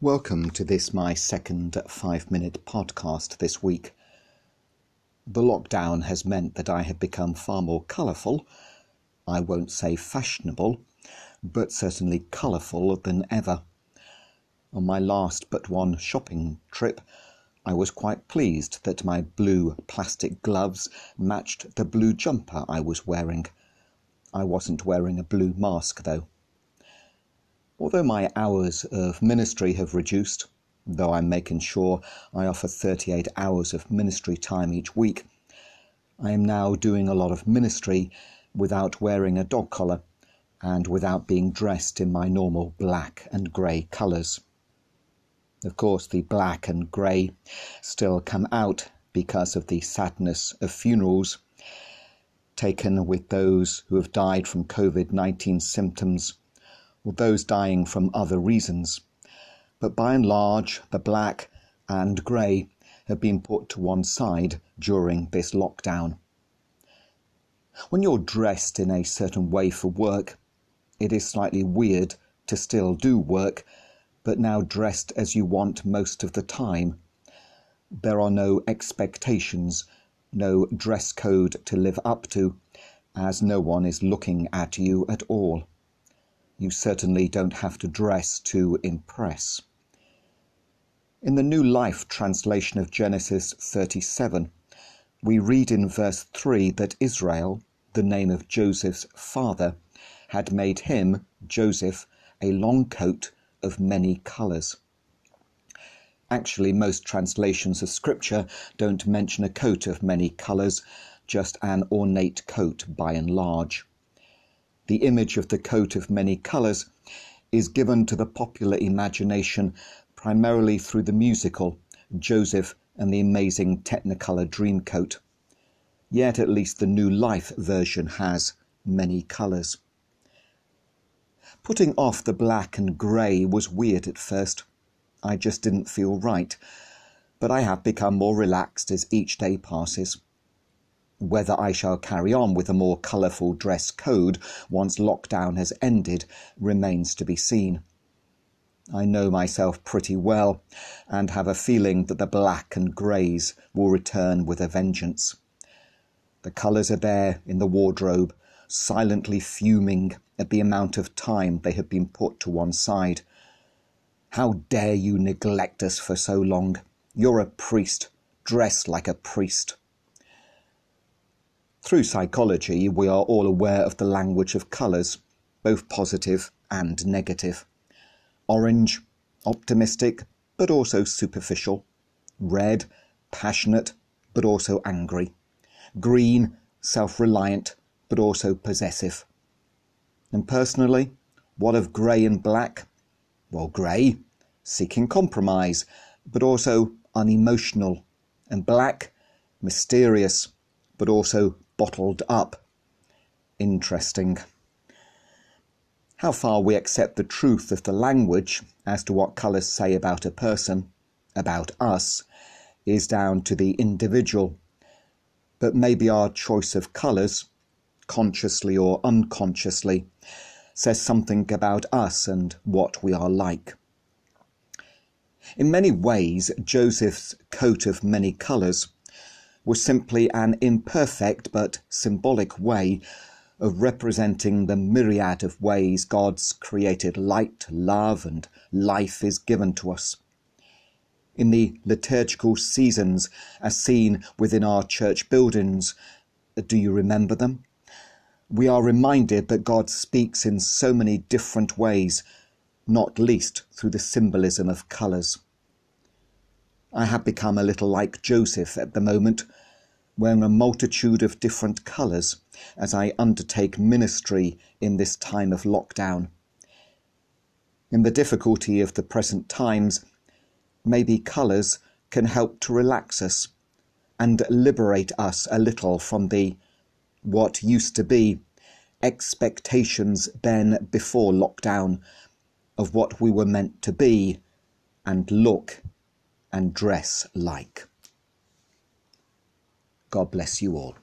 Welcome to this, my second five minute podcast this week. The lockdown has meant that I have become far more colourful. I won't say fashionable, but certainly colourful than ever. On my last but one shopping trip, I was quite pleased that my blue plastic gloves matched the blue jumper I was wearing. I wasn't wearing a blue mask though. Although my hours of ministry have reduced, though I'm making sure I offer 38 hours of ministry time each week, I am now doing a lot of ministry without wearing a dog collar and without being dressed in my normal black and grey colours. Of course, the black and grey still come out because of the sadness of funerals taken with those who have died from COVID 19 symptoms or those dying from other reasons. But by and large, the black and grey have been put to one side during this lockdown. When you're dressed in a certain way for work, it is slightly weird to still do work, but now dressed as you want most of the time. There are no expectations, no dress code to live up to, as no one is looking at you at all you certainly don't have to dress to impress. In the New Life translation of Genesis 37, we read in verse 3 that Israel, the name of Joseph's father, had made him, Joseph, a long coat of many colours. Actually, most translations of Scripture don't mention a coat of many colours, just an ornate coat by and large the image of the coat of many colours, is given to the popular imagination primarily through the musical Joseph and the Amazing Technicolor Dreamcoat. Yet at least the New Life version has many colours. Putting off the black and grey was weird at first. I just didn't feel right. But I have become more relaxed as each day passes. Whether I shall carry on with a more colourful dress code once lockdown has ended remains to be seen. I know myself pretty well and have a feeling that the black and greys will return with a vengeance. The colours are there in the wardrobe, silently fuming at the amount of time they have been put to one side. How dare you neglect us for so long? You're a priest. Dress like a priest. Through psychology, we are all aware of the language of colours, both positive and negative. Orange, optimistic, but also superficial. Red, passionate, but also angry. Green, self reliant, but also possessive. And personally, what of grey and black? Well, grey, seeking compromise, but also unemotional. And black, mysterious, but also bottled up. Interesting. How far we accept the truth of the language as to what colours say about a person, about us, is down to the individual. But maybe our choice of colours, consciously or unconsciously, says something about us and what we are like. In many ways, Joseph's coat of many colours was simply an imperfect but symbolic way of representing the myriad of ways God's created light, love, and life is given to us. In the liturgical seasons, as seen within our church buildings, do you remember them? We are reminded that God speaks in so many different ways, not least through the symbolism of colours. I have become a little like Joseph at the moment, wearing a multitude of different colours as I undertake ministry in this time of lockdown. In the difficulty of the present times, maybe colours can help to relax us and liberate us a little from the what used to be expectations then before lockdown of what we were meant to be and look and dress like. God bless you all.